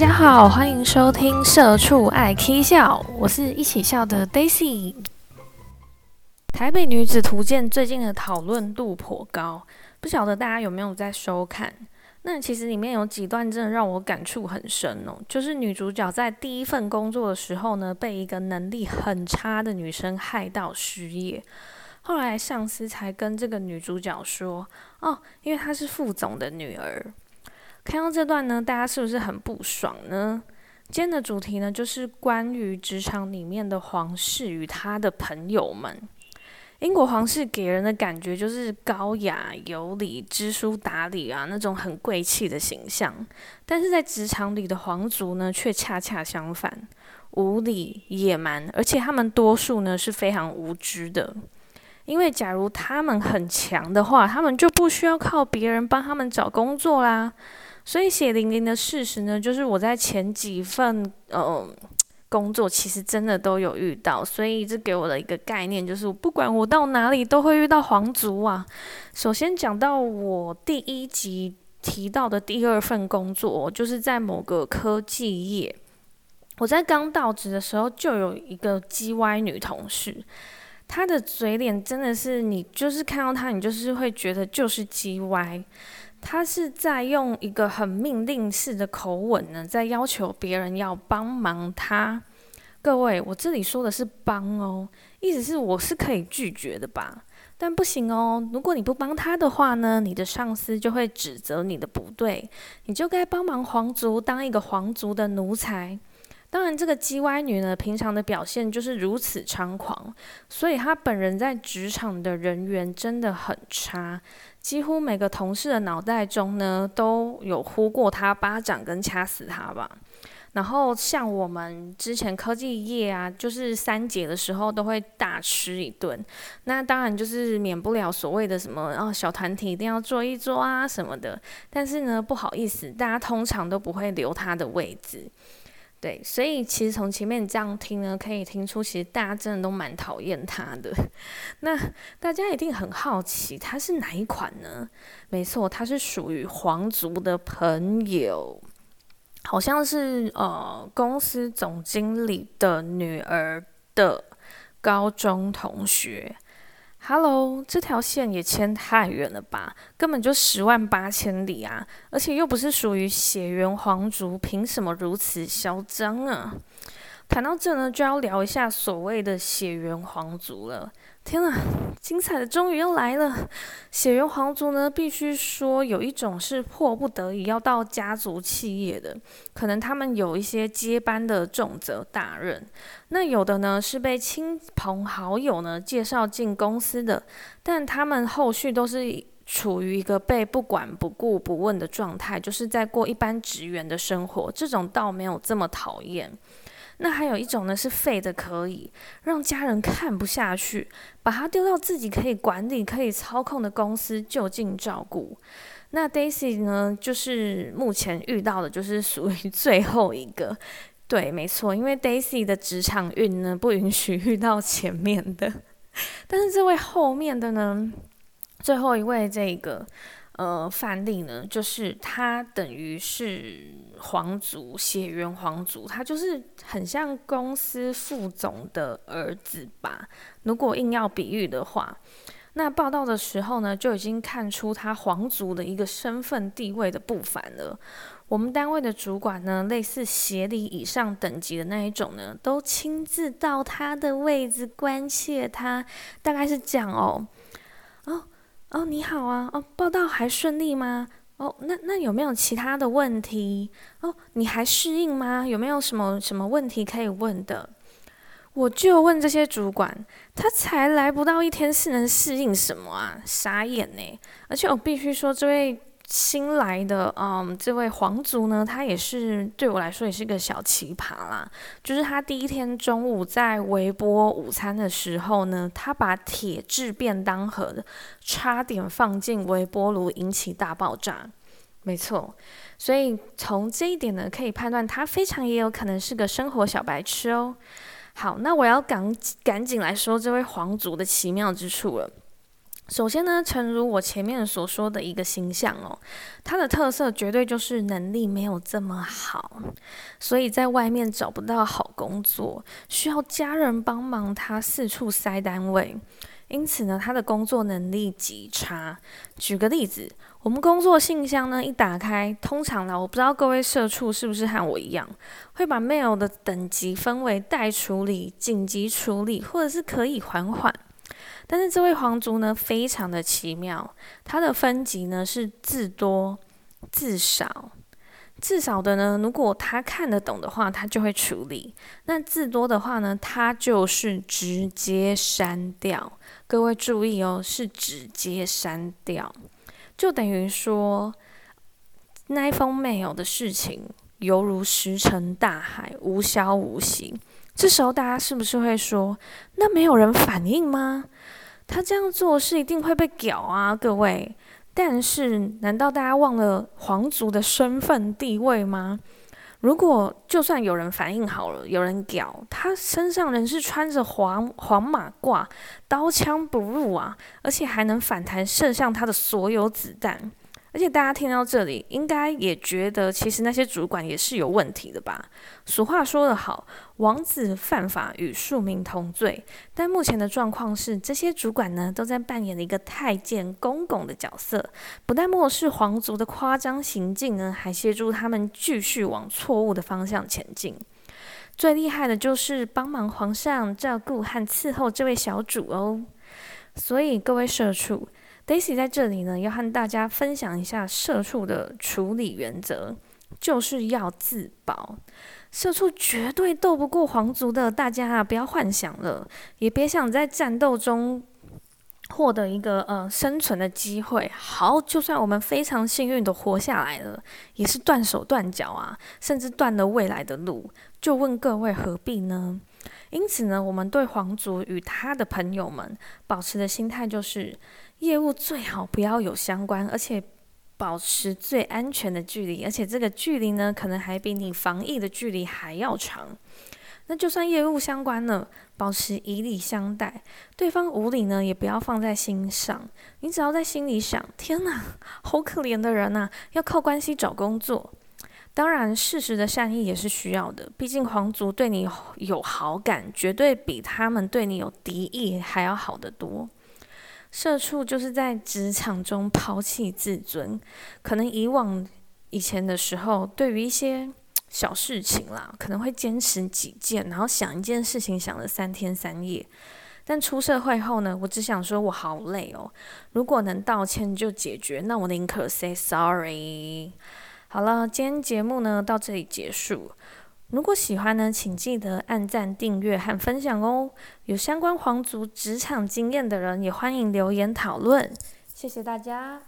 大家好，欢迎收听《社畜爱 k 笑》，我是一起笑的 Daisy。台北女子图鉴最近的讨论度颇高，不晓得大家有没有在收看？那其实里面有几段真的让我感触很深哦，就是女主角在第一份工作的时候呢，被一个能力很差的女生害到失业，后来上司才跟这个女主角说，哦，因为她是副总的女儿。看到这段呢，大家是不是很不爽呢？今天的主题呢，就是关于职场里面的皇室与他的朋友们。英国皇室给人的感觉就是高雅有礼、知书达理啊，那种很贵气的形象。但是在职场里的皇族呢，却恰恰相反，无礼、野蛮，而且他们多数呢是非常无知的。因为假如他们很强的话，他们就不需要靠别人帮他们找工作啦。所以血淋淋的事实呢，就是我在前几份呃工作，其实真的都有遇到。所以这给我的一个概念就是，不管我到哪里，都会遇到皇族啊。首先讲到我第一集提到的第二份工作，就是在某个科技业。我在刚到职的时候，就有一个叽歪女同事，她的嘴脸真的是你就是看到她，你就是会觉得就是叽歪。他是在用一个很命令式的口吻呢，在要求别人要帮忙他。各位，我这里说的是帮哦，意思是我是可以拒绝的吧？但不行哦，如果你不帮他的话呢，你的上司就会指责你的不对，你就该帮忙皇族，当一个皇族的奴才。当然，这个叽歪女呢，平常的表现就是如此猖狂，所以她本人在职场的人缘真的很差。几乎每个同事的脑袋中呢，都有呼过他巴掌跟掐死他吧。然后像我们之前科技业啊，就是三节的时候都会大吃一顿。那当然就是免不了所谓的什么，然哦，小团体一定要坐一坐啊什么的。但是呢，不好意思，大家通常都不会留他的位置。对，所以其实从前面这样听呢，可以听出其实大家真的都蛮讨厌他的。那大家一定很好奇，他是哪一款呢？没错，他是属于皇族的朋友，好像是呃公司总经理的女儿的高中同学。Hello，这条线也牵太远了吧？根本就十万八千里啊！而且又不是属于血缘皇族，凭什么如此嚣张啊？谈到这呢，就要聊一下所谓的血缘皇族了。天啊，精彩的终于要来了！血缘皇族呢，必须说有一种是迫不得已要到家族企业的，可能他们有一些接班的重责大任；那有的呢是被亲朋好友呢介绍进公司的，但他们后续都是处于一个被不管不顾不问的状态，就是在过一般职员的生活。这种倒没有这么讨厌。那还有一种呢，是废的可以让家人看不下去，把他丢到自己可以管理、可以操控的公司就近照顾。那 Daisy 呢，就是目前遇到的，就是属于 最后一个。对，没错，因为 Daisy 的职场运呢，不允许遇到前面的。但是这位后面的呢，最后一位这个。呃，范例呢，就是他等于是皇族，血缘皇族，他就是很像公司副总的儿子吧。如果硬要比喻的话，那报道的时候呢，就已经看出他皇族的一个身份地位的不凡了。我们单位的主管呢，类似协理以上等级的那一种呢，都亲自到他的位置关切他，大概是这样哦。哦。哦，你好啊！哦，报道还顺利吗？哦，那那有没有其他的问题？哦，你还适应吗？有没有什么什么问题可以问的？我就问这些主管，他才来不到一天，是能适应什么啊？傻眼呢！而且我必须说，这位。新来的，嗯，这位皇族呢，他也是对我来说也是个小奇葩啦。就是他第一天中午在微波午餐的时候呢，他把铁质便当盒差点放进微波炉，引起大爆炸。没错，所以从这一点呢，可以判断他非常也有可能是个生活小白痴哦。好，那我要赶赶紧来说这位皇族的奇妙之处了。首先呢，诚如我前面所说的一个形象哦，他的特色绝对就是能力没有这么好，所以在外面找不到好工作，需要家人帮忙他四处塞单位，因此呢，他的工作能力极差。举个例子，我们工作信箱呢一打开，通常呢，我不知道各位社畜是不是和我一样，会把 mail 的等级分为待处理、紧急处理，或者是可以缓缓。但是这位皇族呢，非常的奇妙，他的分级呢是字多、字少。字少的呢，如果他看得懂的话，他就会处理；那字多的话呢，他就是直接删掉。各位注意哦，是直接删掉，就等于说那一封 mail 的事情犹如石沉大海，无消无息。这时候大家是不是会说，那没有人反应吗？他这样做是一定会被屌啊，各位。但是，难道大家忘了皇族的身份地位吗？如果就算有人反应好了，有人屌，他身上仍是穿着黄黄马褂，刀枪不入啊，而且还能反弹射向他的所有子弹。而且大家听到这里，应该也觉得其实那些主管也是有问题的吧？俗话说得好，王子犯法与庶民同罪。但目前的状况是，这些主管呢，都在扮演了一个太监公公的角色，不但漠视皇族的夸张行径呢，还协助他们继续往错误的方向前进。最厉害的就是帮忙皇上照顾和伺候这位小主哦。所以各位社畜。Daisy 在这里呢，要和大家分享一下社畜的处理原则，就是要自保。社畜绝对斗不过皇族的，大家啊不要幻想了，也别想在战斗中获得一个呃生存的机会。好，就算我们非常幸运的活下来了，也是断手断脚啊，甚至断了未来的路。就问各位何必呢？因此呢，我们对皇族与他的朋友们保持的心态就是。业务最好不要有相关，而且保持最安全的距离，而且这个距离呢，可能还比你防疫的距离还要长。那就算业务相关了，保持以礼相待，对方无礼呢，也不要放在心上。你只要在心里想：天哪，好可怜的人呐，要靠关系找工作。当然，适时的善意也是需要的，毕竟皇族对你有好感，绝对比他们对你有敌意还要好得多。社畜就是在职场中抛弃自尊，可能以往以前的时候，对于一些小事情啦，可能会坚持己见，然后想一件事情想了三天三夜。但出社会后呢，我只想说我好累哦。如果能道歉就解决，那我宁可 say sorry。好了，今天节目呢到这里结束。如果喜欢呢，请记得按赞、订阅和分享哦。有相关皇族职场经验的人，也欢迎留言讨论。谢谢大家。